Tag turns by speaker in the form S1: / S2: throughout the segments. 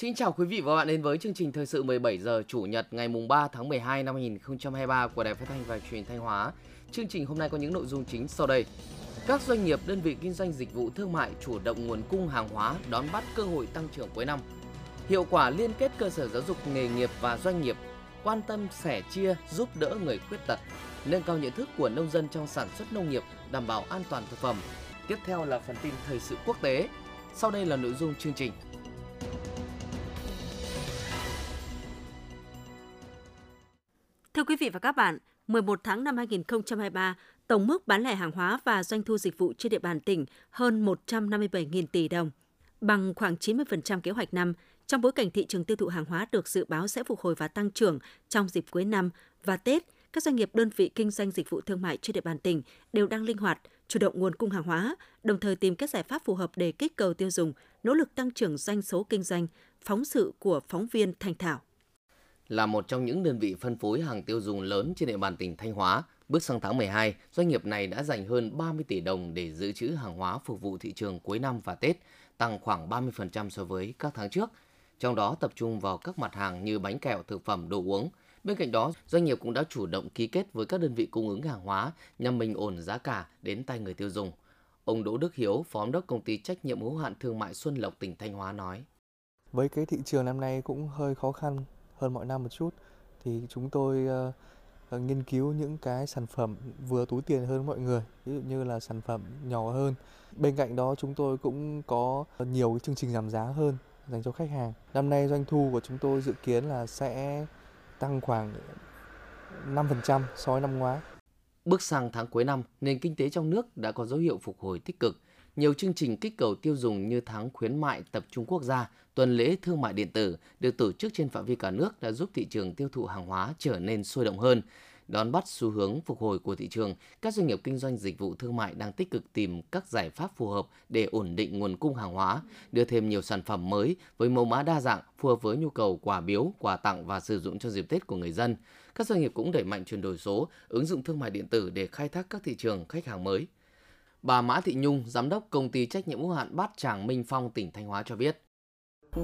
S1: Xin chào quý vị và các bạn đến với chương trình thời sự 17 giờ chủ nhật ngày mùng 3 tháng 12 năm 2023 của Đài Phát thanh và Truyền thanh Hóa. Chương trình hôm nay có những nội dung chính sau đây. Các doanh nghiệp, đơn vị kinh doanh dịch vụ thương mại chủ động nguồn cung hàng hóa đón bắt cơ hội tăng trưởng cuối năm. Hiệu quả liên kết cơ sở giáo dục nghề nghiệp và doanh nghiệp, quan tâm sẻ chia giúp đỡ người khuyết tật, nâng cao nhận thức của nông dân trong sản xuất nông nghiệp, đảm bảo an toàn thực phẩm. Tiếp theo là phần tin thời sự quốc tế. Sau đây là nội dung chương trình.
S2: Thưa quý vị và các bạn, 11 tháng năm 2023, tổng mức bán lẻ hàng hóa và doanh thu dịch vụ trên địa bàn tỉnh hơn 157.000 tỷ đồng, bằng khoảng 90% kế hoạch năm, trong bối cảnh thị trường tiêu thụ hàng hóa được dự báo sẽ phục hồi và tăng trưởng trong dịp cuối năm và Tết, các doanh nghiệp đơn vị kinh doanh dịch vụ thương mại trên địa bàn tỉnh đều đang linh hoạt, chủ động nguồn cung hàng hóa, đồng thời tìm các giải pháp phù hợp để kích cầu tiêu dùng, nỗ lực tăng trưởng doanh số kinh doanh, phóng sự của phóng viên Thành Thảo
S1: là một trong những đơn vị phân phối hàng tiêu dùng lớn trên địa bàn tỉnh Thanh Hóa. Bước sang tháng 12, doanh nghiệp này đã dành hơn 30 tỷ đồng để giữ trữ hàng hóa phục vụ thị trường cuối năm và Tết, tăng khoảng 30% so với các tháng trước. Trong đó tập trung vào các mặt hàng như bánh kẹo, thực phẩm, đồ uống. Bên cạnh đó, doanh nghiệp cũng đã chủ động ký kết với các đơn vị cung ứng hàng hóa nhằm bình ổn giá cả đến tay người tiêu dùng. Ông Đỗ Đức Hiếu, Phó Giám đốc công ty trách nhiệm hữu hạn thương mại Xuân Lộc tỉnh Thanh Hóa nói:
S3: Với cái thị trường năm nay cũng hơi khó khăn hơn mọi năm một chút. Thì chúng tôi uh, nghiên cứu những cái sản phẩm vừa túi tiền hơn mọi người ví dụ như là sản phẩm nhỏ hơn. Bên cạnh đó chúng tôi cũng có nhiều chương trình giảm giá hơn dành cho khách hàng. Năm nay doanh thu của chúng tôi dự kiến là sẽ tăng khoảng 5% so với năm ngoái.
S1: Bước sang tháng cuối năm, nền kinh tế trong nước đã có dấu hiệu phục hồi tích cực. Nhiều chương trình kích cầu tiêu dùng như tháng khuyến mại tập trung quốc gia, tuần lễ thương mại điện tử được tổ chức trên phạm vi cả nước đã giúp thị trường tiêu thụ hàng hóa trở nên sôi động hơn. Đón bắt xu hướng phục hồi của thị trường, các doanh nghiệp kinh doanh dịch vụ thương mại đang tích cực tìm các giải pháp phù hợp để ổn định nguồn cung hàng hóa, đưa thêm nhiều sản phẩm mới với mẫu mã đa dạng phù hợp với nhu cầu quà biếu, quà tặng và sử dụng cho dịp Tết của người dân. Các doanh nghiệp cũng đẩy mạnh chuyển đổi số, ứng dụng thương mại điện tử để khai thác các thị trường khách hàng mới. Bà Mã Thị Nhung, giám đốc công ty trách nhiệm hữu hạn Bát Tràng Minh Phong tỉnh Thanh Hóa cho biết.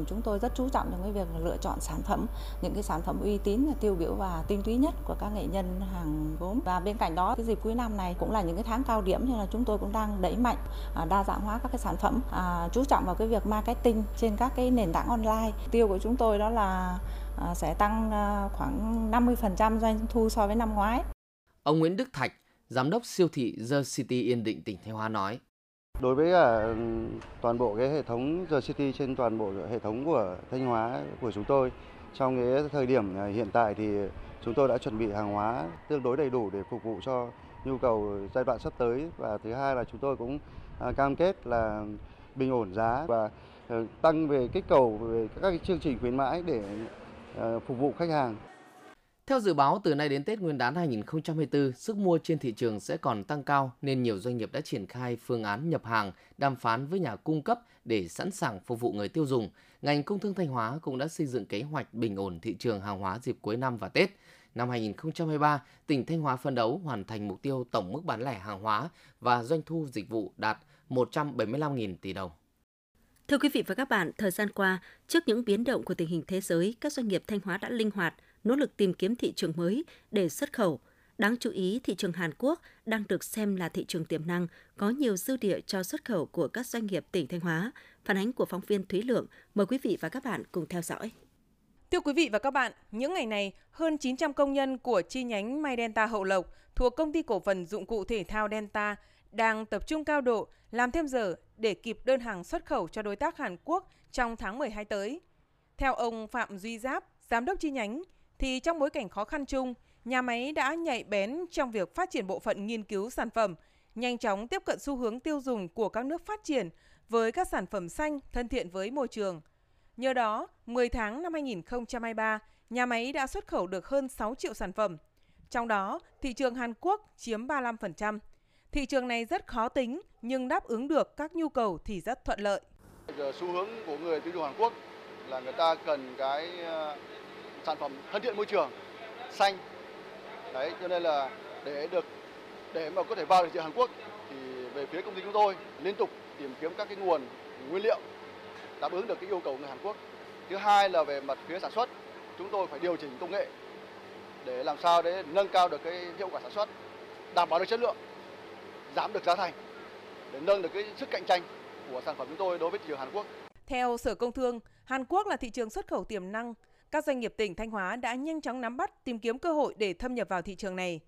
S4: Chúng tôi rất chú trọng trong cái việc lựa chọn sản phẩm, những cái sản phẩm uy tín, tiêu biểu và tinh túy nhất của các nghệ nhân hàng gốm. Và bên cạnh đó, cái dịp cuối năm này cũng là những cái tháng cao điểm nên là chúng tôi cũng đang đẩy mạnh à, đa dạng hóa các cái sản phẩm, à, chú trọng vào cái việc marketing trên các cái nền tảng online. Tiêu của chúng tôi đó là à, sẽ tăng khoảng 50% doanh thu so với năm ngoái.
S1: Ông Nguyễn Đức Thạch, giám đốc siêu thị The City Yên Định, tỉnh Thanh Hóa nói.
S5: Đối với cả toàn bộ cái hệ thống The City trên toàn bộ hệ thống của Thanh Hóa, của chúng tôi, trong cái thời điểm à, hiện tại thì chúng tôi đã chuẩn bị hàng hóa tương đối đầy đủ để phục vụ cho nhu cầu giai đoạn sắp tới và thứ hai là chúng tôi cũng à, cam kết là bình ổn giá và tăng về kích cầu về các cái chương trình khuyến mãi để phục vụ khách hàng.
S1: Theo dự báo, từ nay đến Tết Nguyên đán 2024, sức mua trên thị trường sẽ còn tăng cao nên nhiều doanh nghiệp đã triển khai phương án nhập hàng, đàm phán với nhà cung cấp để sẵn sàng phục vụ người tiêu dùng. Ngành Công Thương Thanh Hóa cũng đã xây dựng kế hoạch bình ổn thị trường hàng hóa dịp cuối năm và Tết. Năm 2023, tỉnh Thanh Hóa phân đấu hoàn thành mục tiêu tổng mức bán lẻ hàng hóa và doanh thu dịch vụ đạt 175.000 tỷ đồng.
S2: Thưa quý vị và các bạn, thời gian qua, trước những biến động của tình hình thế giới, các doanh nghiệp Thanh Hóa đã linh hoạt, nỗ lực tìm kiếm thị trường mới để xuất khẩu. Đáng chú ý, thị trường Hàn Quốc đang được xem là thị trường tiềm năng, có nhiều dư địa cho xuất khẩu của các doanh nghiệp tỉnh Thanh Hóa. Phản ánh của phóng viên Thúy Lượng. Mời quý vị và các bạn cùng theo dõi.
S6: Thưa quý vị và các bạn, những ngày này, hơn 900 công nhân của chi nhánh May Delta Hậu Lộc thuộc công ty cổ phần dụng cụ thể thao Delta đang tập trung cao độ làm thêm giờ để kịp đơn hàng xuất khẩu cho đối tác Hàn Quốc trong tháng 12 tới. Theo ông Phạm Duy Giáp, giám đốc chi nhánh, thì trong bối cảnh khó khăn chung, nhà máy đã nhạy bén trong việc phát triển bộ phận nghiên cứu sản phẩm, nhanh chóng tiếp cận xu hướng tiêu dùng của các nước phát triển với các sản phẩm xanh thân thiện với môi trường. Nhờ đó, 10 tháng năm 2023, nhà máy đã xuất khẩu được hơn 6 triệu sản phẩm. Trong đó, thị trường Hàn Quốc chiếm 35%. Thị trường này rất khó tính nhưng đáp ứng được các nhu cầu thì rất thuận lợi.
S7: Xu hướng của người tiêu dùng Hàn Quốc là người ta cần cái sản phẩm thân thiện môi trường, xanh. Đấy, cho nên là để được để mà có thể vào thị trường Hàn Quốc thì về phía công ty chúng tôi liên tục tìm kiếm các cái nguồn nguyên liệu đáp ứng được cái yêu cầu người Hàn Quốc. Thứ hai là về mặt phía sản xuất, chúng tôi phải điều chỉnh công nghệ để làm sao để nâng cao được cái hiệu quả sản xuất, đảm bảo được chất lượng, giảm được giá thành để nâng được cái sức cạnh tranh của sản phẩm chúng tôi đối với thị trường Hàn Quốc.
S6: Theo Sở Công Thương, Hàn Quốc là thị trường xuất khẩu tiềm năng. Các doanh nghiệp tỉnh Thanh Hóa đã nhanh chóng nắm bắt tìm kiếm cơ hội để thâm nhập vào thị trường này.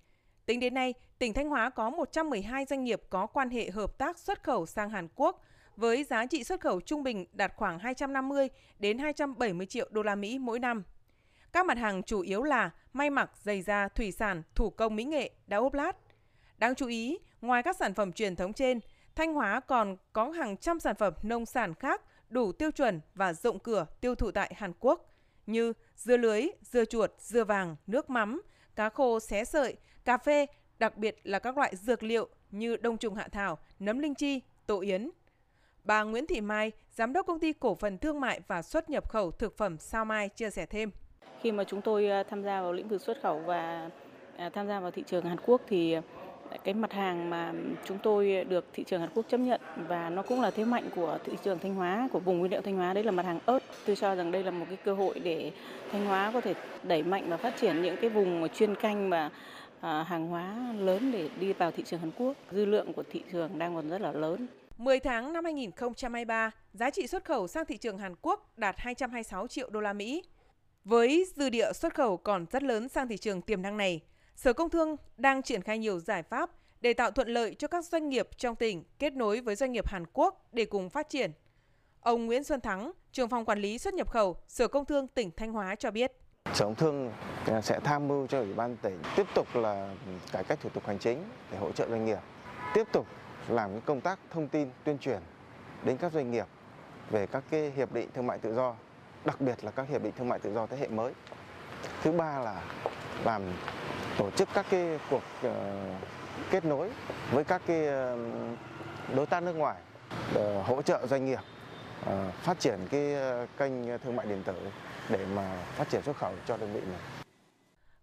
S6: Tính đến nay, tỉnh Thanh Hóa có 112 doanh nghiệp có quan hệ hợp tác xuất khẩu sang Hàn Quốc với giá trị xuất khẩu trung bình đạt khoảng 250 đến 270 triệu đô la Mỹ mỗi năm. Các mặt hàng chủ yếu là may mặc, giày da, thủy sản, thủ công mỹ nghệ, đá ốp lát. Đáng chú ý, ngoài các sản phẩm truyền thống trên, Thanh Hóa còn có hàng trăm sản phẩm nông sản khác đủ tiêu chuẩn và rộng cửa tiêu thụ tại Hàn Quốc như dưa lưới, dưa chuột, dưa vàng, nước mắm, cá khô xé sợi, cà phê, đặc biệt là các loại dược liệu như đông trùng hạ thảo, nấm linh chi, tổ yến. Bà Nguyễn Thị Mai, Giám đốc công ty cổ phần thương mại và xuất nhập khẩu thực phẩm Sao Mai chia sẻ thêm.
S8: Khi mà chúng tôi à, tham gia vào lĩnh vực xuất khẩu và à, tham gia vào thị trường Hàn Quốc thì cái mặt hàng mà chúng tôi được thị trường Hàn Quốc chấp nhận và nó cũng là thế mạnh của thị trường Thanh Hóa của vùng nguyên liệu Thanh Hóa đấy là mặt hàng ớt. Tôi cho rằng đây là một cái cơ hội để Thanh Hóa có thể đẩy mạnh và phát triển những cái vùng chuyên canh và à, hàng hóa lớn để đi vào thị trường Hàn Quốc. Dư lượng của thị trường đang còn rất là lớn.
S6: 10 tháng năm 2023, giá trị xuất khẩu sang thị trường Hàn Quốc đạt 226 triệu đô la Mỹ. Với dư địa xuất khẩu còn rất lớn sang thị trường tiềm năng này, Sở Công Thương đang triển khai nhiều giải pháp để tạo thuận lợi cho các doanh nghiệp trong tỉnh kết nối với doanh nghiệp Hàn Quốc để cùng phát triển. Ông Nguyễn Xuân Thắng, trưởng phòng quản lý xuất nhập khẩu, Sở Công Thương tỉnh Thanh Hóa cho biết.
S9: Sở Công Thương à, sẽ tham mưu cho Ủy ban tỉnh tiếp tục là cải cách thủ tục hành chính để hỗ trợ doanh nghiệp, tiếp tục làm cái công tác thông tin tuyên truyền đến các doanh nghiệp về các cái hiệp định thương mại tự do, đặc biệt là các hiệp định thương mại tự do thế hệ mới. Thứ ba là làm tổ chức các cái cuộc uh, kết nối với các cái uh, đối tác nước ngoài để hỗ trợ doanh nghiệp uh, phát triển cái kênh thương mại điện tử để mà phát triển xuất khẩu cho đơn vị mình.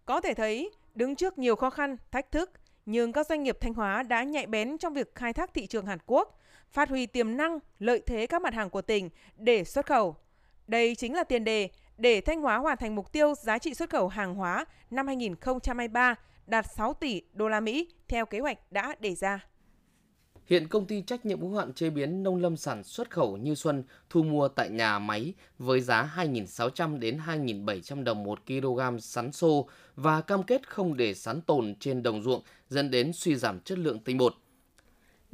S6: Có thể thấy, đứng trước nhiều khó khăn, thách thức, nhưng các doanh nghiệp Thanh Hóa đã nhạy bén trong việc khai thác thị trường Hàn Quốc, phát huy tiềm năng, lợi thế các mặt hàng của tỉnh để xuất khẩu. Đây chính là tiền đề để Thanh Hóa hoàn thành mục tiêu giá trị xuất khẩu hàng hóa năm 2023 đạt 6 tỷ đô la Mỹ theo kế hoạch đã đề ra.
S1: Hiện công ty trách nhiệm hữu hạn chế biến nông lâm sản xuất khẩu Như Xuân thu mua tại nhà máy với giá 2.600 đến 2.700 đồng một kg sắn xô và cam kết không để sắn tồn trên đồng ruộng dẫn đến suy giảm chất lượng tinh bột.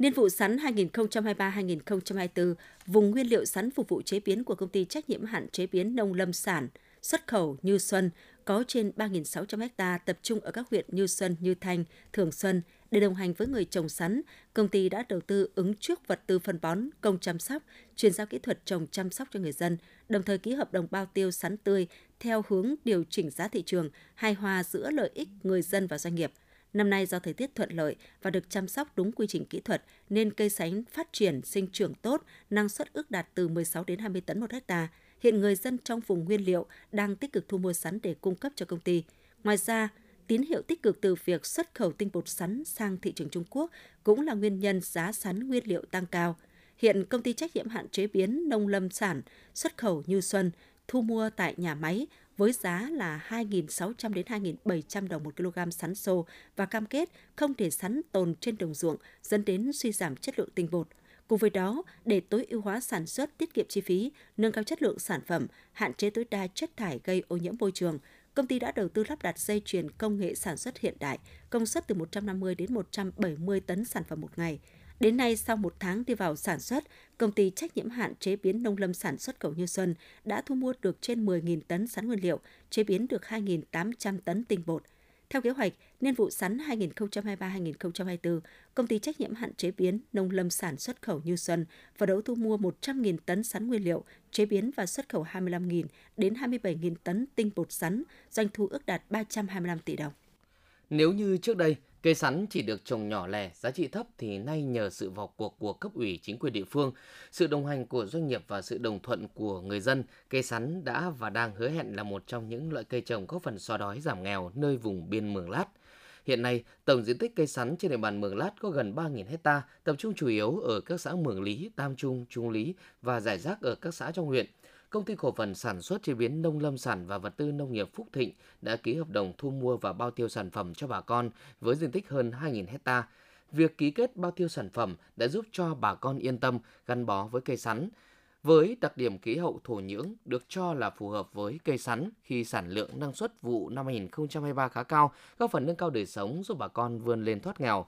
S2: Niên vụ sắn 2023-2024, vùng nguyên liệu sắn phục vụ chế biến của công ty trách nhiệm hạn chế biến nông lâm sản xuất khẩu Như Xuân có trên 3.600 ha tập trung ở các huyện Như Xuân, Như Thanh, Thường Xuân. Để đồng hành với người trồng sắn, công ty đã đầu tư ứng trước vật tư phân bón, công chăm sóc, chuyển giao kỹ thuật trồng chăm sóc cho người dân, đồng thời ký hợp đồng bao tiêu sắn tươi theo hướng điều chỉnh giá thị trường, hài hòa giữa lợi ích người dân và doanh nghiệp. Năm nay do thời tiết thuận lợi và được chăm sóc đúng quy trình kỹ thuật nên cây sánh phát triển sinh trưởng tốt, năng suất ước đạt từ 16 đến 20 tấn một hecta. Hiện người dân trong vùng nguyên liệu đang tích cực thu mua sắn để cung cấp cho công ty. Ngoài ra, tín hiệu tích cực từ việc xuất khẩu tinh bột sắn sang thị trường Trung Quốc cũng là nguyên nhân giá sắn nguyên liệu tăng cao. Hiện công ty trách nhiệm hạn chế biến nông lâm sản xuất khẩu Như Xuân thu mua tại nhà máy với giá là 2.600 đến 2.700 đồng một kg sắn xô và cam kết không để sắn tồn trên đồng ruộng dẫn đến suy giảm chất lượng tinh bột. Cùng với đó, để tối ưu hóa sản xuất, tiết kiệm chi phí, nâng cao chất lượng sản phẩm, hạn chế tối đa chất thải gây ô nhiễm môi trường, công ty đã đầu tư lắp đặt dây chuyền công nghệ sản xuất hiện đại, công suất từ 150 đến 170 tấn sản phẩm một ngày. Đến nay, sau một tháng đi vào sản xuất, công ty trách nhiệm hạn chế biến nông lâm sản xuất khẩu Như Xuân đã thu mua được trên 10.000 tấn sắn nguyên liệu, chế biến được 2.800 tấn tinh bột. Theo kế hoạch, niên vụ sắn 2023-2024, công ty trách nhiệm hạn chế biến nông lâm sản xuất khẩu Như Xuân phấn đấu thu mua 100.000 tấn sắn nguyên liệu, chế biến và xuất khẩu 25.000 đến 27.000 tấn tinh bột sắn, doanh thu ước đạt 325 tỷ đồng.
S1: Nếu như trước đây, Cây sắn chỉ được trồng nhỏ lẻ, giá trị thấp thì nay nhờ sự vào cuộc của cấp ủy chính quyền địa phương, sự đồng hành của doanh nghiệp và sự đồng thuận của người dân, cây sắn đã và đang hứa hẹn là một trong những loại cây trồng góp phần xóa đói giảm nghèo nơi vùng biên Mường Lát. Hiện nay, tổng diện tích cây sắn trên địa bàn Mường Lát có gần 3.000 hecta, tập trung chủ yếu ở các xã Mường Lý, Tam Trung, Trung Lý và giải rác ở các xã trong huyện. Công ty cổ phần sản xuất chế biến nông lâm sản và vật tư nông nghiệp Phúc Thịnh đã ký hợp đồng thu mua và bao tiêu sản phẩm cho bà con với diện tích hơn 2.000 hecta. Việc ký kết bao tiêu sản phẩm đã giúp cho bà con yên tâm gắn bó với cây sắn. Với đặc điểm khí hậu thổ nhưỡng được cho là phù hợp với cây sắn khi sản lượng năng suất vụ năm 2023 khá cao, góp phần nâng cao đời sống giúp bà con vươn lên thoát nghèo.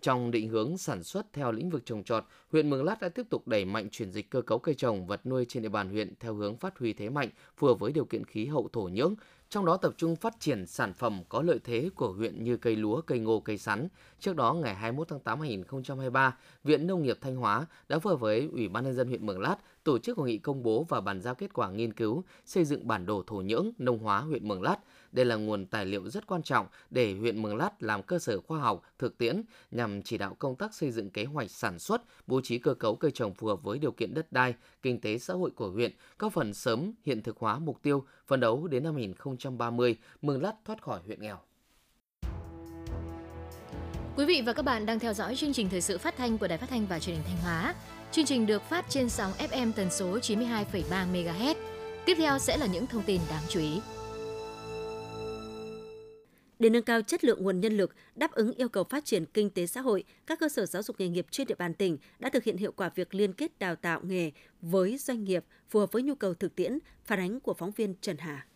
S1: Trong định hướng sản xuất theo lĩnh vực trồng trọt, huyện Mường Lát đã tiếp tục đẩy mạnh chuyển dịch cơ cấu cây trồng vật nuôi trên địa bàn huyện theo hướng phát huy thế mạnh phù hợp với điều kiện khí hậu thổ nhưỡng, trong đó tập trung phát triển sản phẩm có lợi thế của huyện như cây lúa, cây ngô, cây sắn. Trước đó, ngày 21 tháng 8 2023, Viện Nông nghiệp Thanh Hóa đã phối hợp với Ủy ban nhân dân huyện Mường Lát tổ chức hội nghị công bố và bàn giao kết quả nghiên cứu xây dựng bản đồ thổ nhưỡng nông hóa huyện Mường Lát – đây là nguồn tài liệu rất quan trọng để huyện Mường Lát làm cơ sở khoa học, thực tiễn nhằm chỉ đạo công tác xây dựng kế hoạch sản xuất, bố trí cơ cấu cây trồng phù hợp với điều kiện đất đai, kinh tế xã hội của huyện, có phần sớm hiện thực hóa mục tiêu phấn đấu đến năm 2030 Mường Lát thoát khỏi huyện nghèo.
S10: Quý vị và các bạn đang theo dõi chương trình thời sự phát thanh của Đài Phát thanh và Truyền hình Thanh Hóa. Chương trình được phát trên sóng FM tần số 92,3 MHz. Tiếp theo sẽ là những thông tin đáng chú ý.
S2: Để nâng cao chất lượng nguồn nhân lực, đáp ứng yêu cầu phát triển kinh tế xã hội, các cơ sở giáo dục nghề nghiệp trên địa bàn tỉnh đã thực hiện hiệu quả việc liên kết đào tạo nghề với doanh nghiệp phù hợp với nhu cầu thực tiễn, phản ánh của phóng viên Trần Hà.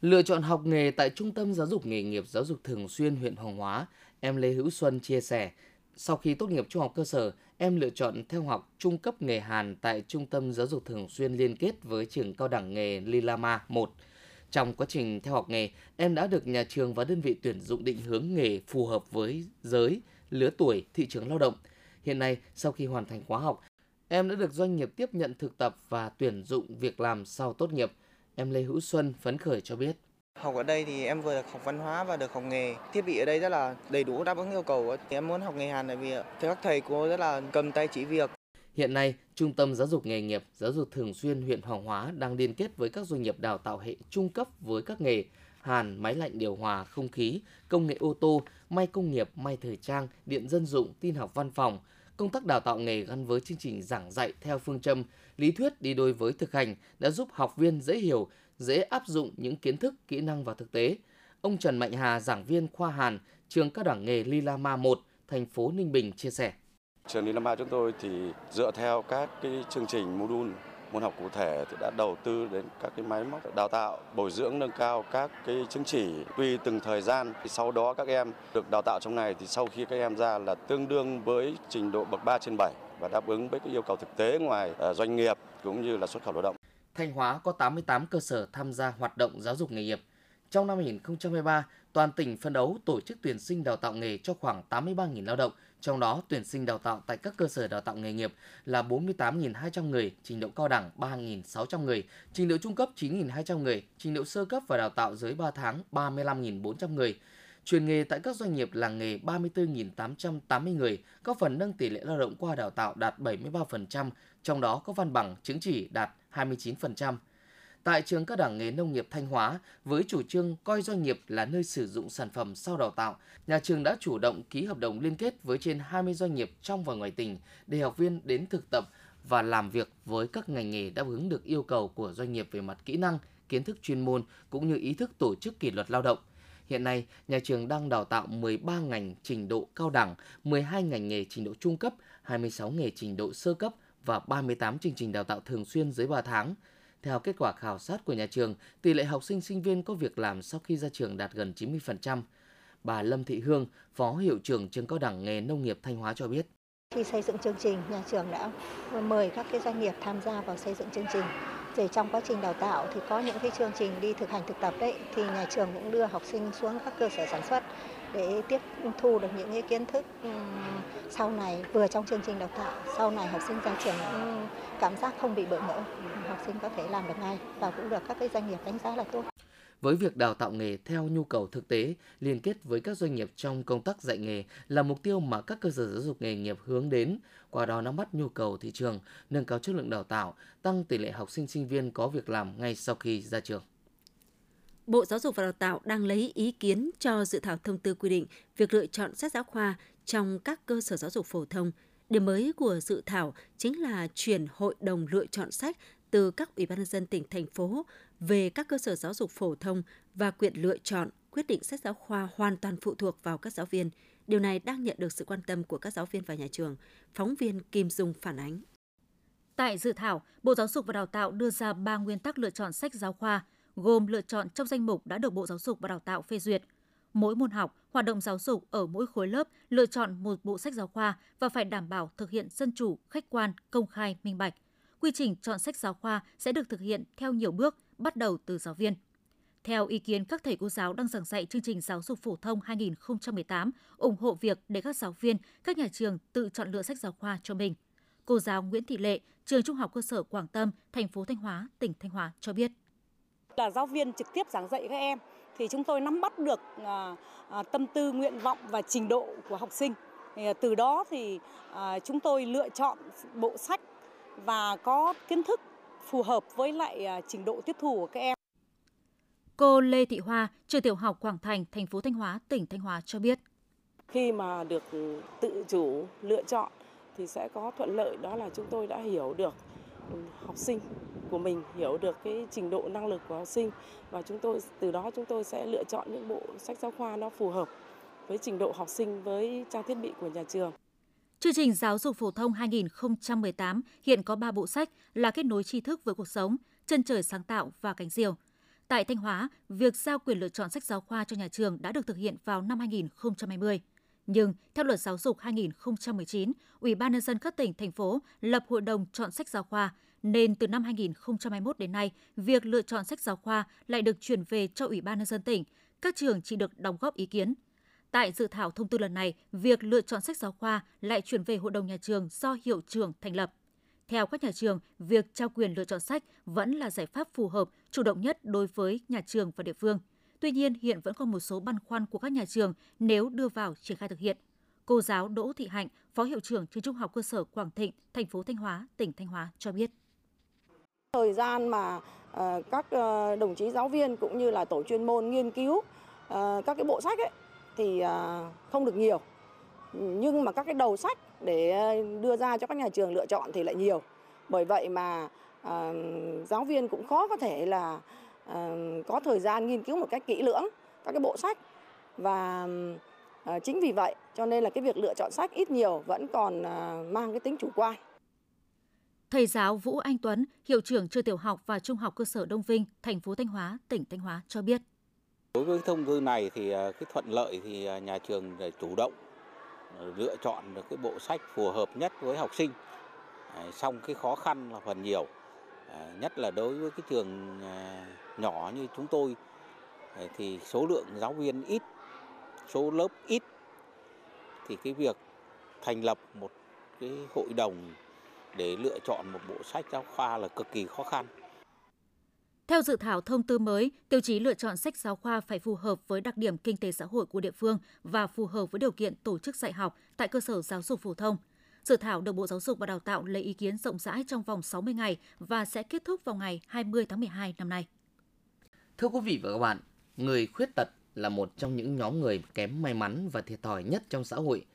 S1: Lựa chọn học nghề tại Trung tâm Giáo dục Nghề nghiệp Giáo dục Thường xuyên huyện Hoàng Hóa, em Lê Hữu Xuân chia sẻ, sau khi tốt nghiệp trung học cơ sở, em lựa chọn theo học trung cấp nghề Hàn tại Trung tâm Giáo dục Thường xuyên liên kết với trường cao đẳng nghề Lilama 1 – trong quá trình theo học nghề, em đã được nhà trường và đơn vị tuyển dụng định hướng nghề phù hợp với giới, lứa tuổi, thị trường lao động. Hiện nay, sau khi hoàn thành khóa học, em đã được doanh nghiệp tiếp nhận thực tập và tuyển dụng việc làm sau tốt nghiệp. Em Lê Hữu Xuân phấn khởi cho biết.
S11: Học ở đây thì em vừa được học văn hóa và được học nghề. Thiết bị ở đây rất là đầy đủ đáp ứng yêu cầu. Em muốn học nghề Hàn tại vì các thầy cô rất là cầm tay chỉ việc.
S1: Hiện nay, Trung tâm Giáo dục Nghề nghiệp, Giáo dục Thường xuyên huyện Hoàng Hóa đang liên kết với các doanh nghiệp đào tạo hệ trung cấp với các nghề hàn, máy lạnh điều hòa, không khí, công nghệ ô tô, may công nghiệp, may thời trang, điện dân dụng, tin học văn phòng. Công tác đào tạo nghề gắn với chương trình giảng dạy theo phương châm lý thuyết đi đôi với thực hành đã giúp học viên dễ hiểu, dễ áp dụng những kiến thức, kỹ năng vào thực tế. Ông Trần Mạnh Hà, giảng viên khoa Hàn, trường cao đẳng nghề Lila Ma 1, thành phố Ninh Bình chia sẻ.
S12: Trường Lý Lâm Ba chúng tôi thì dựa theo các cái chương trình module môn học cụ thể thì đã đầu tư đến các cái máy móc đào tạo, bồi dưỡng nâng cao các cái chứng chỉ tùy từng thời gian. Thì sau đó các em được đào tạo trong này thì sau khi các em ra là tương đương với trình độ bậc 3 trên 7 và đáp ứng với cái yêu cầu thực tế ngoài ờ, doanh nghiệp cũng như là xuất khẩu lao động.
S1: Thanh Hóa có 88 cơ sở tham gia hoạt động giáo dục nghề nghiệp. Trong năm 2023, toàn tỉnh phân đấu tổ chức tuyển sinh đào tạo nghề cho khoảng 83.000 lao động, trong đó tuyển sinh đào tạo tại các cơ sở đào tạo nghề nghiệp là 48.200 người, trình độ cao đẳng 3.600 người, trình độ trung cấp 9.200 người, trình độ sơ cấp và đào tạo dưới 3 tháng 35.400 người. Truyền nghề tại các doanh nghiệp làng nghề 34.880 người, có phần nâng tỷ lệ lao động qua đào tạo đạt 73%, trong đó có văn bằng, chứng chỉ đạt 29% tại trường cao đẳng nghề nông nghiệp Thanh Hóa với chủ trương coi doanh nghiệp là nơi sử dụng sản phẩm sau đào tạo, nhà trường đã chủ động ký hợp đồng liên kết với trên 20 doanh nghiệp trong và ngoài tỉnh để học viên đến thực tập và làm việc với các ngành nghề đáp ứng được yêu cầu của doanh nghiệp về mặt kỹ năng, kiến thức chuyên môn cũng như ý thức tổ chức kỷ luật lao động. Hiện nay, nhà trường đang đào tạo 13 ngành trình độ cao đẳng, 12 ngành nghề trình độ trung cấp, 26 nghề trình độ sơ cấp và 38 chương trình đào tạo thường xuyên dưới 3 tháng. Theo kết quả khảo sát của nhà trường, tỷ lệ học sinh sinh viên có việc làm sau khi ra trường đạt gần 90%. Bà Lâm Thị Hương, Phó Hiệu trưởng trường cao đẳng nghề nông nghiệp Thanh Hóa cho biết.
S13: Khi xây dựng chương trình, nhà trường đã mời các cái doanh nghiệp tham gia vào xây dựng chương trình. Rồi trong quá trình đào tạo thì có những cái chương trình đi thực hành thực tập đấy thì nhà trường cũng đưa học sinh xuống các cơ sở sản xuất để tiếp thu được những cái kiến thức ừ, sau này vừa trong chương trình đào tạo sau này học sinh ra trường cũng cảm giác không bị bỡ ngỡ học sinh có thể làm được ngay và cũng được các cái doanh nghiệp đánh giá là tốt
S1: với việc đào tạo nghề theo nhu cầu thực tế, liên kết với các doanh nghiệp trong công tác dạy nghề là mục tiêu mà các cơ sở giáo dục nghề nghiệp hướng đến, qua đó nắm bắt nhu cầu thị trường, nâng cao chất lượng đào tạo, tăng tỷ lệ học sinh sinh viên có việc làm ngay sau khi ra trường.
S2: Bộ Giáo dục và Đào tạo đang lấy ý kiến cho dự thảo thông tư quy định việc lựa chọn sách giáo khoa trong các cơ sở giáo dục phổ thông. Điểm mới của dự thảo chính là chuyển hội đồng lựa chọn sách từ các ủy ban nhân dân tỉnh thành phố về các cơ sở giáo dục phổ thông và quyền lựa chọn quyết định sách giáo khoa hoàn toàn phụ thuộc vào các giáo viên. Điều này đang nhận được sự quan tâm của các giáo viên và nhà trường. Phóng viên Kim Dung phản ánh.
S14: Tại dự thảo, Bộ Giáo dục và Đào tạo đưa ra 3 nguyên tắc lựa chọn sách giáo khoa, gồm lựa chọn trong danh mục đã được Bộ Giáo dục và Đào tạo phê duyệt. Mỗi môn học, hoạt động giáo dục ở mỗi khối lớp lựa chọn một bộ sách giáo khoa và phải đảm bảo thực hiện dân chủ, khách quan, công khai, minh bạch. Quy trình chọn sách giáo khoa sẽ được thực hiện theo nhiều bước, bắt đầu từ giáo viên. Theo ý kiến các thầy cô giáo đang giảng dạy chương trình giáo dục phổ thông 2018, ủng hộ việc để các giáo viên, các nhà trường tự chọn lựa sách giáo khoa cho mình. Cô giáo Nguyễn Thị Lệ, trường Trung học cơ sở Quảng Tâm, thành phố Thanh Hóa, tỉnh Thanh Hóa cho biết.
S15: Là giáo viên trực tiếp giảng dạy các em thì chúng tôi nắm bắt được à, à, tâm tư, nguyện vọng và trình độ của học sinh. À, từ đó thì chúng tôi lựa chọn bộ sách và có kiến thức phù hợp với lại trình độ tiếp thu của các em.
S14: Cô Lê Thị Hoa, trường tiểu học Quảng Thành, thành phố Thanh Hóa, tỉnh Thanh Hóa cho biết.
S16: Khi mà được tự chủ lựa chọn thì sẽ có thuận lợi đó là chúng tôi đã hiểu được học sinh của mình hiểu được cái trình độ năng lực của học sinh và chúng tôi từ đó chúng tôi sẽ lựa chọn những bộ sách giáo khoa nó phù hợp với trình độ học sinh với trang thiết bị của nhà trường.
S14: Chương trình giáo dục phổ thông 2018 hiện có 3 bộ sách là kết nối tri thức với cuộc sống, chân trời sáng tạo và cánh diều. Tại Thanh Hóa, việc giao quyền lựa chọn sách giáo khoa cho nhà trường đã được thực hiện vào năm 2020. Nhưng theo luật giáo dục 2019, Ủy ban nhân dân các tỉnh thành phố lập hội đồng chọn sách giáo khoa nên từ năm 2021 đến nay, việc lựa chọn sách giáo khoa lại được chuyển về cho Ủy ban nhân dân tỉnh, các trường chỉ được đóng góp ý kiến. Tại dự thảo thông tư lần này, việc lựa chọn sách giáo khoa lại chuyển về hội đồng nhà trường do hiệu trưởng thành lập. Theo các nhà trường, việc trao quyền lựa chọn sách vẫn là giải pháp phù hợp, chủ động nhất đối với nhà trường và địa phương. Tuy nhiên, hiện vẫn còn một số băn khoăn của các nhà trường nếu đưa vào triển khai thực hiện. Cô giáo Đỗ Thị Hạnh, Phó Hiệu trưởng Trường Trung học cơ sở Quảng Thịnh, thành phố Thanh Hóa, tỉnh Thanh Hóa cho biết.
S16: Thời gian mà ờ, các ờ, đồng chí giáo viên cũng như là tổ chuyên môn nghiên cứu ờ, các cái bộ sách ấy thì không được nhiều. Nhưng mà các cái đầu sách để đưa ra cho các nhà trường lựa chọn thì lại nhiều. Bởi vậy mà giáo viên cũng khó có thể là có thời gian nghiên cứu một cách kỹ lưỡng các cái bộ sách và uh, chính vì vậy cho nên là cái việc lựa chọn sách ít nhiều vẫn còn uh, mang cái tính chủ quan.
S14: Thầy giáo Vũ Anh Tuấn, hiệu trưởng trường tiểu học và trung học cơ sở Đông Vinh, thành phố Thanh Hóa, tỉnh Thanh Hóa cho biết.
S17: Đối với thông tư này thì cái thuận lợi thì nhà trường chủ động lựa chọn được cái bộ sách phù hợp nhất với học sinh. Xong cái khó khăn là phần nhiều, À, nhất là đối với cái trường à, nhỏ như chúng tôi à, thì số lượng giáo viên ít, số lớp ít thì cái việc thành lập một cái hội đồng để lựa chọn một bộ sách giáo khoa là cực kỳ khó khăn.
S14: Theo dự thảo thông tư mới, tiêu chí lựa chọn sách giáo khoa phải phù hợp với đặc điểm kinh tế xã hội của địa phương và phù hợp với điều kiện tổ chức dạy học tại cơ sở giáo dục phổ thông. Dự thảo được Bộ Giáo dục và Đào tạo lấy ý kiến rộng rãi trong vòng 60 ngày và sẽ kết thúc vào ngày 20 tháng 12 năm nay.
S1: Thưa quý vị và các bạn, người khuyết tật là một trong những nhóm người kém may mắn và thiệt thòi nhất trong xã hội.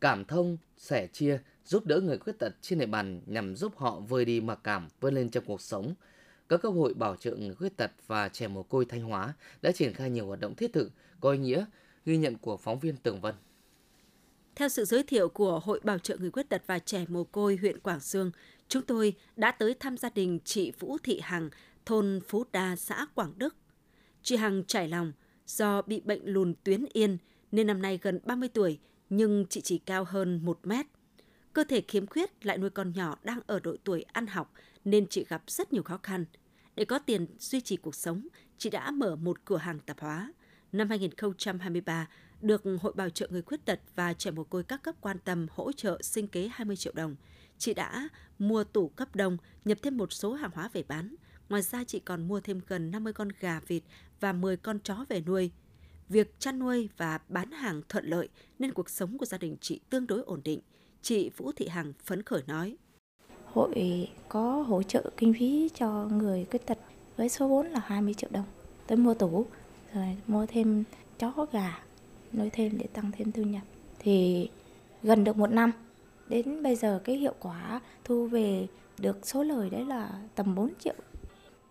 S1: Cảm thông, sẻ chia, giúp đỡ người khuyết tật trên địa bàn nhằm giúp họ vơi đi mặc cảm, vươn lên trong cuộc sống – các cấp hội bảo trợ người khuyết tật và trẻ mồ côi Thanh Hóa đã triển khai nhiều hoạt động thiết thực, có ý nghĩa, ghi nhận của phóng viên Tường Vân.
S2: Theo sự giới thiệu của Hội Bảo trợ Người Khuyết tật và Trẻ Mồ Côi huyện Quảng Sương, chúng tôi đã tới thăm gia đình chị Vũ Thị Hằng, thôn Phú Đa, xã Quảng Đức. Chị Hằng trải lòng do bị bệnh lùn tuyến yên nên năm nay gần 30 tuổi nhưng chị chỉ cao hơn 1 mét. Cơ thể khiếm khuyết lại nuôi con nhỏ đang ở độ tuổi ăn học nên chị gặp rất nhiều khó khăn. Để có tiền duy trì cuộc sống, chị đã mở một cửa hàng tạp hóa. Năm 2023, được Hội Bảo trợ Người Khuyết tật và trẻ mồ côi các cấp quan tâm hỗ trợ sinh kế 20 triệu đồng. Chị đã mua tủ cấp đông, nhập thêm một số hàng hóa về bán. Ngoài ra chị còn mua thêm gần 50 con gà vịt và 10 con chó về nuôi. Việc chăn nuôi và bán hàng thuận lợi nên cuộc sống của gia đình chị tương đối ổn định. Chị Vũ Thị Hằng phấn khởi nói
S18: hội có hỗ trợ kinh phí cho người khuyết tật với số vốn là 20 triệu đồng. Tôi mua tủ, rồi mua thêm chó gà, nuôi thêm để tăng thêm thu nhập. Thì gần được một năm đến bây giờ cái hiệu quả thu về được số lời đấy là tầm 4 triệu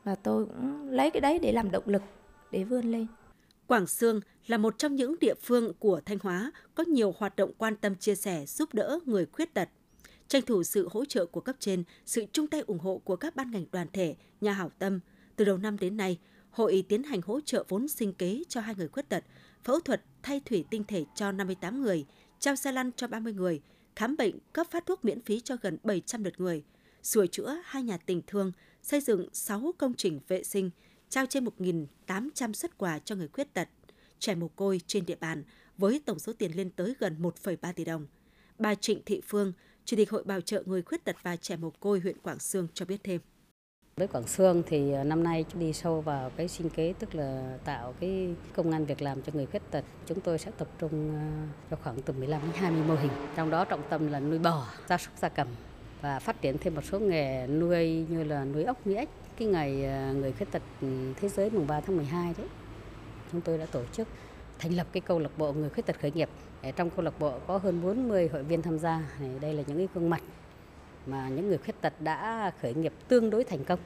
S18: và tôi cũng lấy cái đấy để làm động lực để vươn lên.
S2: Quảng Sương là một trong những địa phương của Thanh Hóa có nhiều hoạt động quan tâm chia sẻ giúp đỡ người khuyết tật. Tranh thủ sự hỗ trợ của cấp trên, sự chung tay ủng hộ của các ban ngành đoàn thể, nhà hảo tâm, từ đầu năm đến nay, hội tiến hành hỗ trợ vốn sinh kế cho hai người khuyết tật, phẫu thuật thay thủy tinh thể cho 58 người, trao xe lăn cho 30 người, khám bệnh, cấp phát thuốc miễn phí cho gần 700 lượt người, sửa chữa hai nhà tình thương, xây dựng 6 công trình vệ sinh, trao trên 1.800 xuất quà cho người khuyết tật, trẻ mồ côi trên địa bàn với tổng số tiền lên tới gần 1,3 tỷ đồng. Bà Trịnh Thị Phương, Chủ tịch Hội Bảo trợ Người Khuyết tật và Trẻ Mồ Côi huyện Quảng Sương cho biết thêm.
S19: Với Quảng Sương thì ờ, năm nay đi sâu vào cái sinh kế tức là tạo cái công an việc làm cho người khuyết tật. Chúng tôi sẽ tập trung ờ, cho khoảng từ 15 đến 20 mô hình. Trong đó trọng tâm là nuôi bò, gia súc gia cầm và phát triển thêm một số nghề nuôi như là nuôi ốc, nuôi ếch. Cái ngày ờ, người khuyết tật ừ, thế giới mùng 3 tháng 12 đấy, chúng tôi đã tổ chức thành lập cái câu lạc bộ người khuyết tật khởi nghiệp. Trong câu lạc bộ có hơn 40 hội viên tham gia. Đây là những cái gương mặt mà những người khuyết tật đã khởi nghiệp tương đối thành công.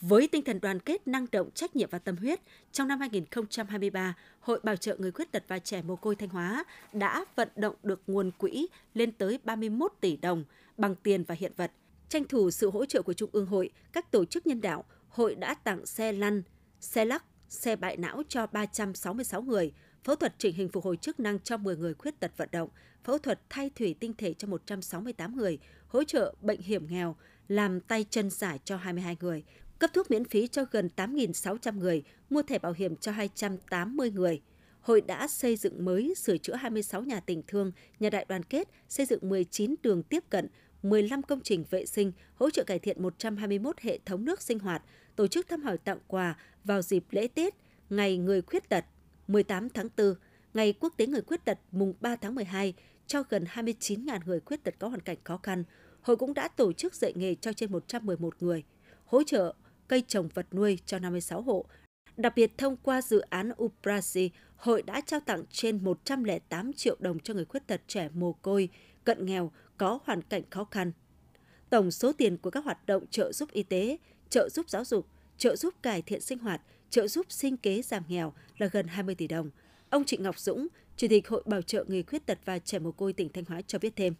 S2: Với tinh thần đoàn kết, năng động, trách nhiệm và tâm huyết, trong năm 2023, Hội Bảo trợ Người Khuyết tật và Trẻ Mồ côi Thanh Hóa đã vận động được nguồn quỹ lên tới 31 tỷ đồng bằng tiền và hiện vật. Tranh thủ sự hỗ trợ của Trung ương Hội, các tổ chức nhân đạo, Hội đã tặng xe lăn, xe lắc, xe bại não cho 366 người, phẫu thuật chỉnh hình phục hồi chức năng cho 10 người khuyết tật vận động, phẫu thuật thay thủy tinh thể cho 168 người, hỗ trợ bệnh hiểm nghèo, làm tay chân giả cho 22 người, cấp thuốc miễn phí cho gần 8.600 người, mua thẻ bảo hiểm cho 280 người. Hội đã xây dựng mới, sửa chữa 26 nhà tình thương, nhà đại đoàn kết, xây dựng 19 đường tiếp cận, 15 công trình vệ sinh, hỗ trợ cải thiện 121 hệ thống nước sinh hoạt, tổ chức thăm hỏi tặng quà vào dịp lễ Tết, ngày người khuyết tật 18 tháng 4, ngày quốc tế người khuyết tật mùng 3 tháng 12 cho gần 29.000 người khuyết tật có hoàn cảnh khó khăn. Hội cũng đã tổ chức dạy nghề cho trên 111 người, hỗ trợ cây trồng vật nuôi cho 56 hộ. Đặc biệt thông qua dự án Uprasi, hội đã trao tặng trên 108 triệu đồng cho người khuyết tật trẻ mồ côi, cận nghèo có hoàn cảnh khó khăn. Tổng số tiền của các hoạt động trợ giúp y tế, trợ giúp giáo dục, trợ giúp cải thiện sinh hoạt, trợ giúp sinh kế giảm nghèo là gần 20 tỷ đồng. Ông Trịnh Ngọc Dũng, Chủ tịch Hội Bảo trợ Người Khuyết tật và Trẻ Mồ Côi tỉnh Thanh Hóa cho biết thêm.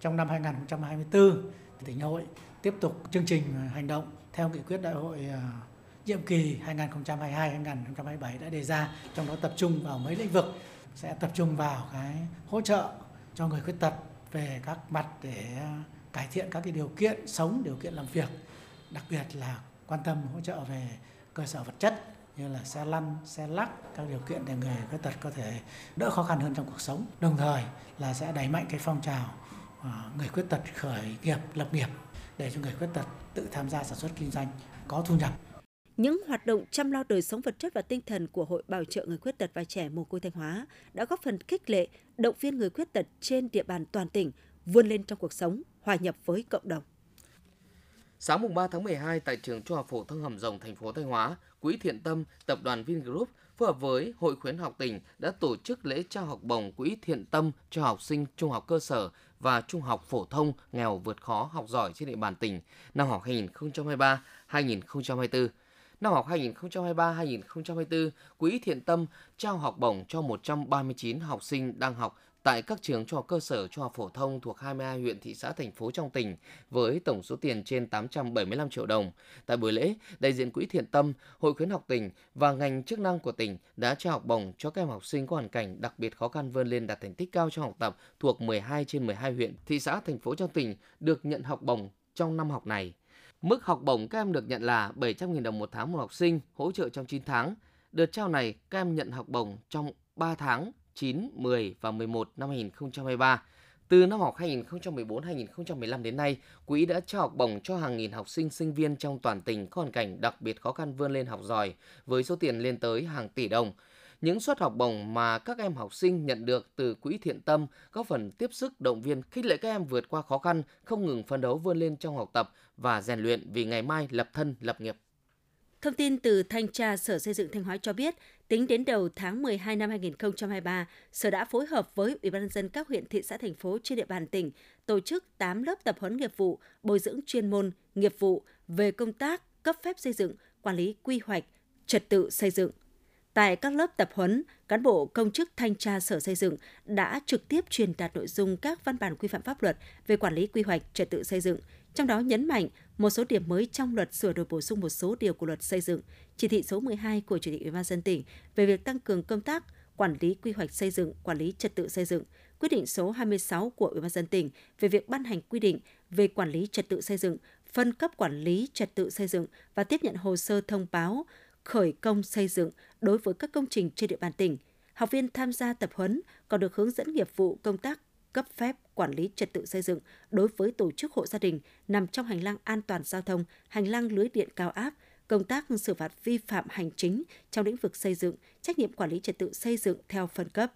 S20: Trong năm 2024, tỉnh hội tiếp tục chương trình hành động theo nghị quyết đại hội à, nhiệm kỳ 2022-2027 đã đề ra, trong đó tập trung vào mấy lĩnh vực sẽ tập trung vào cái hỗ trợ cho người khuyết tật về các mặt để cải thiện các cái điều kiện sống, điều kiện làm việc, đặc biệt là quan tâm hỗ trợ về cơ sở vật chất như là xe lăn, xe lắc, các điều kiện để người khuyết tật có thể đỡ khó khăn hơn trong cuộc sống. Đồng thời là sẽ đẩy mạnh cái phong trào à, người khuyết tật khởi nghiệp, lập nghiệp để cho người khuyết tật tự tham gia sản xuất kinh doanh có thu nhập.
S2: Những hoạt động chăm lo đời sống vật chất và tinh thần của Hội Bảo trợ Người Khuyết tật và Trẻ Mồ Côi Thanh Hóa đã góp phần khích lệ, động viên người khuyết tật trên địa bàn toàn tỉnh vươn lên trong cuộc sống, hòa nhập với cộng đồng.
S1: Sáng mùng 3 tháng 12 tại trường Trung học phổ thông Hầm Rồng thành phố Thanh Hóa, Quỹ Thiện Tâm, Tập đoàn Vingroup phối hợp với Hội khuyến học tỉnh đã tổ chức lễ trao học bổng Quỹ Thiện Tâm cho học sinh trung học cơ sở và trung học phổ thông nghèo vượt khó học giỏi trên địa bàn tỉnh năm học 2023-2024. Năm học 2023-2024, Quỹ Thiện Tâm trao học bổng cho 139 học sinh đang học tại các trường trung học cơ sở, trung học phổ thông thuộc 22 huyện, thị xã, thành phố trong tỉnh với tổng số tiền trên 875 triệu đồng. Tại buổi lễ, đại diện Quỹ Thiện Tâm, Hội khuyến học tỉnh và ngành chức năng của tỉnh đã trao học bổng cho các em học sinh có hoàn cảnh đặc biệt khó khăn vươn lên đạt thành tích cao trong học tập thuộc 12 trên 12 huyện, thị xã, thành phố trong tỉnh được nhận học bổng trong năm học này. Mức học bổng các em được nhận là 700.000 đồng một tháng một học sinh, hỗ trợ trong 9 tháng. Đợt trao này, các em nhận học bổng trong 3 tháng 9, 10 và 11 năm 2023. Từ năm học 2014-2015 đến nay, quỹ đã trao học bổng cho hàng nghìn học sinh sinh viên trong toàn tỉnh có hoàn cảnh đặc biệt khó khăn vươn lên học giỏi với số tiền lên tới hàng tỷ đồng. Những suất học bổng mà các em học sinh nhận được từ quỹ thiện tâm góp phần tiếp sức động viên khích lệ các em vượt qua khó khăn, không ngừng phấn đấu vươn lên trong học tập và rèn luyện vì ngày mai lập thân lập nghiệp.
S2: Thông tin từ Thanh tra Sở Xây dựng Thanh Hóa cho biết, Tính đến đầu tháng 12 năm 2023, Sở đã phối hợp với Ủy ban nhân dân các huyện, thị xã, thành phố trên địa bàn tỉnh tổ chức 8 lớp tập huấn nghiệp vụ, bồi dưỡng chuyên môn, nghiệp vụ về công tác cấp phép xây dựng, quản lý quy hoạch, trật tự xây dựng. Tại các lớp tập huấn, cán bộ công chức thanh tra Sở Xây dựng đã trực tiếp truyền đạt nội dung các văn bản quy phạm pháp luật về quản lý quy hoạch, trật tự xây dựng, trong đó nhấn mạnh một số điểm mới trong luật sửa đổi bổ sung một số điều của luật xây dựng, chỉ thị số 12 của Chủ tịch Ủy ban dân tỉnh về việc tăng cường công tác quản lý quy hoạch xây dựng, quản lý trật tự xây dựng, quyết định số 26 của Ủy ban dân tỉnh về việc ban hành quy định về quản lý trật tự xây dựng, phân cấp quản lý trật tự xây dựng và tiếp nhận hồ sơ thông báo khởi công xây dựng đối với các công trình trên địa bàn tỉnh. Học viên tham gia tập huấn còn được hướng dẫn nghiệp vụ công tác cấp phép quản lý trật tự xây dựng đối với tổ chức hộ gia đình nằm trong hành lang an toàn giao thông, hành lang lưới điện cao áp, công tác xử phạt vi phạm hành chính trong lĩnh vực xây dựng, trách nhiệm quản lý trật tự xây dựng theo phân cấp.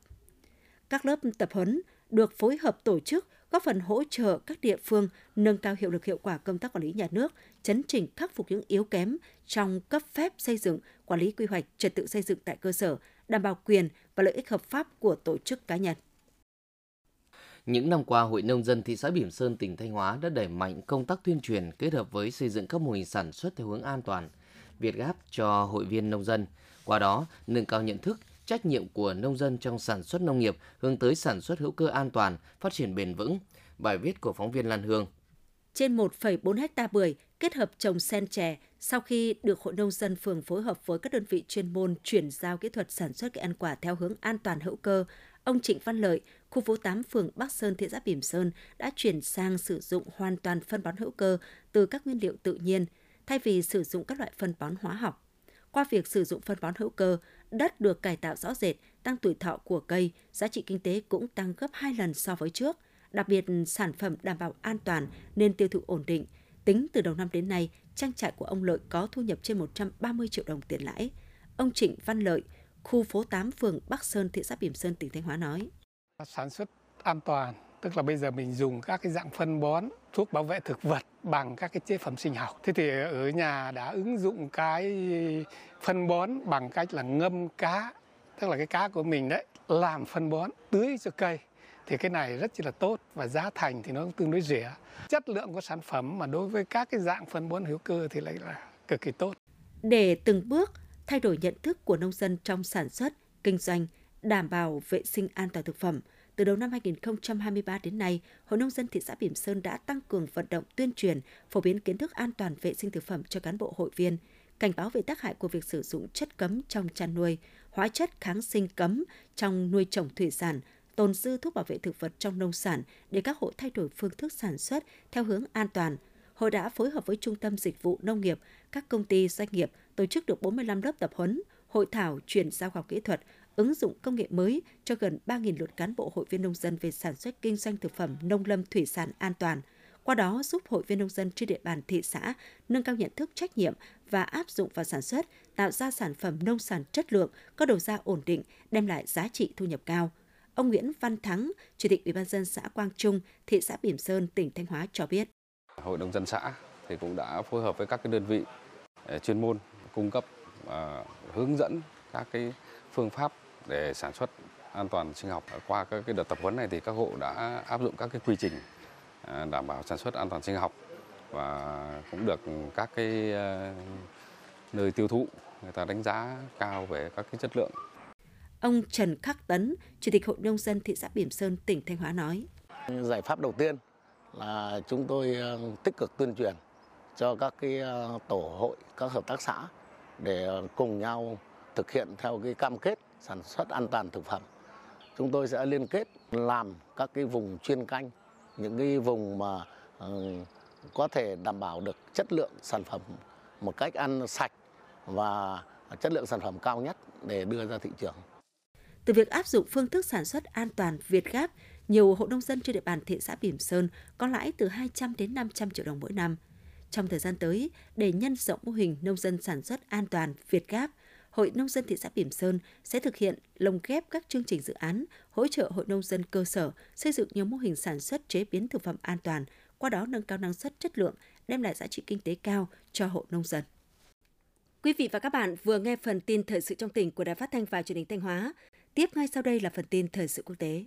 S2: Các lớp tập huấn được phối hợp tổ chức góp phần hỗ trợ các địa phương nâng cao hiệu lực hiệu quả công tác quản lý nhà nước, chấn chỉnh khắc phục những yếu kém trong cấp phép xây dựng, quản lý quy hoạch trật tự xây dựng tại cơ sở, đảm bảo quyền và lợi ích hợp pháp của tổ chức cá nhân.
S1: Những năm qua, Hội Nông dân thị xã Bỉm Sơn, tỉnh Thanh Hóa đã đẩy mạnh công tác tuyên truyền kết hợp với xây dựng các mô hình sản xuất theo hướng an toàn, Việt Gáp cho hội viên nông dân. Qua đó, nâng cao nhận thức, trách nhiệm của nông dân trong sản xuất nông nghiệp hướng tới sản xuất hữu cơ an toàn, phát triển bền vững. Bài viết của phóng viên Lan Hương.
S2: Trên 1,4 hecta bưởi kết hợp trồng sen chè sau khi được Hội Nông dân phường phối hợp với các đơn vị chuyên môn chuyển giao kỹ thuật sản xuất cây ăn quả theo hướng an toàn hữu cơ, ông Trịnh Văn Lợi, khu phố 8 phường Bắc Sơn, thị xã Bỉm Sơn đã chuyển sang sử dụng hoàn toàn phân bón hữu cơ từ các nguyên liệu tự nhiên, thay vì sử dụng các loại phân bón hóa học. Qua việc sử dụng phân bón hữu cơ, đất được cải tạo rõ rệt, tăng tuổi thọ của cây, giá trị kinh tế cũng tăng gấp 2 lần so với trước. Đặc biệt, sản phẩm đảm bảo an toàn nên tiêu thụ ổn định. Tính từ đầu năm đến nay, trang trại của ông Lợi có thu nhập trên 130 triệu đồng tiền lãi. Ông Trịnh Văn Lợi, khu phố 8 phường Bắc Sơn, thị xã Bỉm Sơn, tỉnh Thanh Hóa nói.
S21: Sản xuất an toàn, tức là bây giờ mình dùng các cái dạng phân bón, thuốc bảo vệ thực vật bằng các cái chế phẩm sinh học. Thế thì ở nhà đã ứng dụng cái phân bón bằng cách là ngâm cá, tức là cái cá của mình đấy, làm phân bón tưới cho cây thì cái này rất là tốt và giá thành thì nó tương đối rẻ. Chất lượng của sản phẩm mà đối với các cái dạng phân bón hữu cơ thì lại là cực kỳ tốt.
S2: Để từng bước thay đổi nhận thức của nông dân trong sản xuất, kinh doanh, đảm bảo vệ sinh an toàn thực phẩm, từ đầu năm 2023 đến nay, Hội Nông dân thị xã Bỉm Sơn đã tăng cường vận động tuyên truyền, phổ biến kiến thức an toàn vệ sinh thực phẩm cho cán bộ hội viên, cảnh báo về tác hại của việc sử dụng chất cấm trong chăn nuôi, hóa chất kháng sinh cấm trong nuôi trồng thủy sản, tồn dư thuốc bảo vệ thực vật trong nông sản để các hộ thay đổi phương thức sản xuất theo hướng an toàn. Hội đã phối hợp với Trung tâm Dịch vụ Nông nghiệp, các công ty doanh nghiệp tổ chức được 45 lớp tập huấn, hội thảo chuyển giao khoa học kỹ thuật, ứng dụng công nghệ mới cho gần 3.000 lượt cán bộ hội viên nông dân về sản xuất kinh doanh thực phẩm nông lâm thủy sản an toàn. Qua đó giúp hội viên nông dân trên địa bàn thị xã nâng cao nhận thức trách nhiệm và áp dụng vào sản xuất, tạo ra sản phẩm nông sản chất lượng, có đầu ra ổn định, đem lại giá trị thu nhập cao. Ông Nguyễn Văn Thắng, Chủ tịch Ủy ban dân xã Quang Trung, thị xã Bỉm Sơn, tỉnh Thanh Hóa cho biết.
S22: Hội nông dân xã thì cũng đã phối hợp với các cái đơn vị ờ, chuyên môn cung cấp uh, hướng dẫn các cái phương pháp để sản xuất an toàn sinh học. Qua các cái đợt tập huấn này thì các hộ đã áp dụng các cái quy trình à, đảm bảo sản xuất an toàn sinh học và cũng được các cái à, nơi tiêu thụ người ta đánh giá cao về các cái chất lượng.
S2: Ông Trần Khắc Tấn, Chủ tịch Hội nông dân thị xã Bỉm Sơn, tỉnh Thanh Hóa nói:
S23: Giải pháp đầu tiên là chúng tôi à, tích cực tuyên truyền cho các cái tổ hội, các hợp tác xã để cùng nhau thực hiện theo cái cam kết sản xuất an toàn thực phẩm. Chúng tôi sẽ liên kết làm các cái vùng chuyên canh, những cái vùng mà ờ, có thể đảm bảo được chất lượng sản phẩm một cách ăn sạch và chất lượng sản phẩm cao nhất để đưa ra thị trường.
S2: Từ việc áp dụng phương thức sản xuất an toàn Việt Gáp, nhiều hộ nông dân trên địa bàn thị xã Bỉm Sơn có lãi từ 200 đến 500 triệu đồng mỗi năm. Trong thời gian tới, để nhân rộng mô hình nông dân sản xuất an toàn Việt Gáp, Hội Nông dân thị xã Bỉm Sơn sẽ thực hiện lồng ghép các chương trình dự án, hỗ trợ hội nông dân cơ sở xây dựng nhiều mô hình sản xuất chế biến thực phẩm an toàn, qua đó nâng cao năng suất chất lượng, đem lại giá trị kinh tế cao cho hộ nông dân. Quý vị và các bạn vừa nghe phần tin thời sự trong tỉnh của Đài Phát thanh và Truyền hình Thanh Hóa. Tiếp ngay sau đây là phần tin thời sự quốc tế.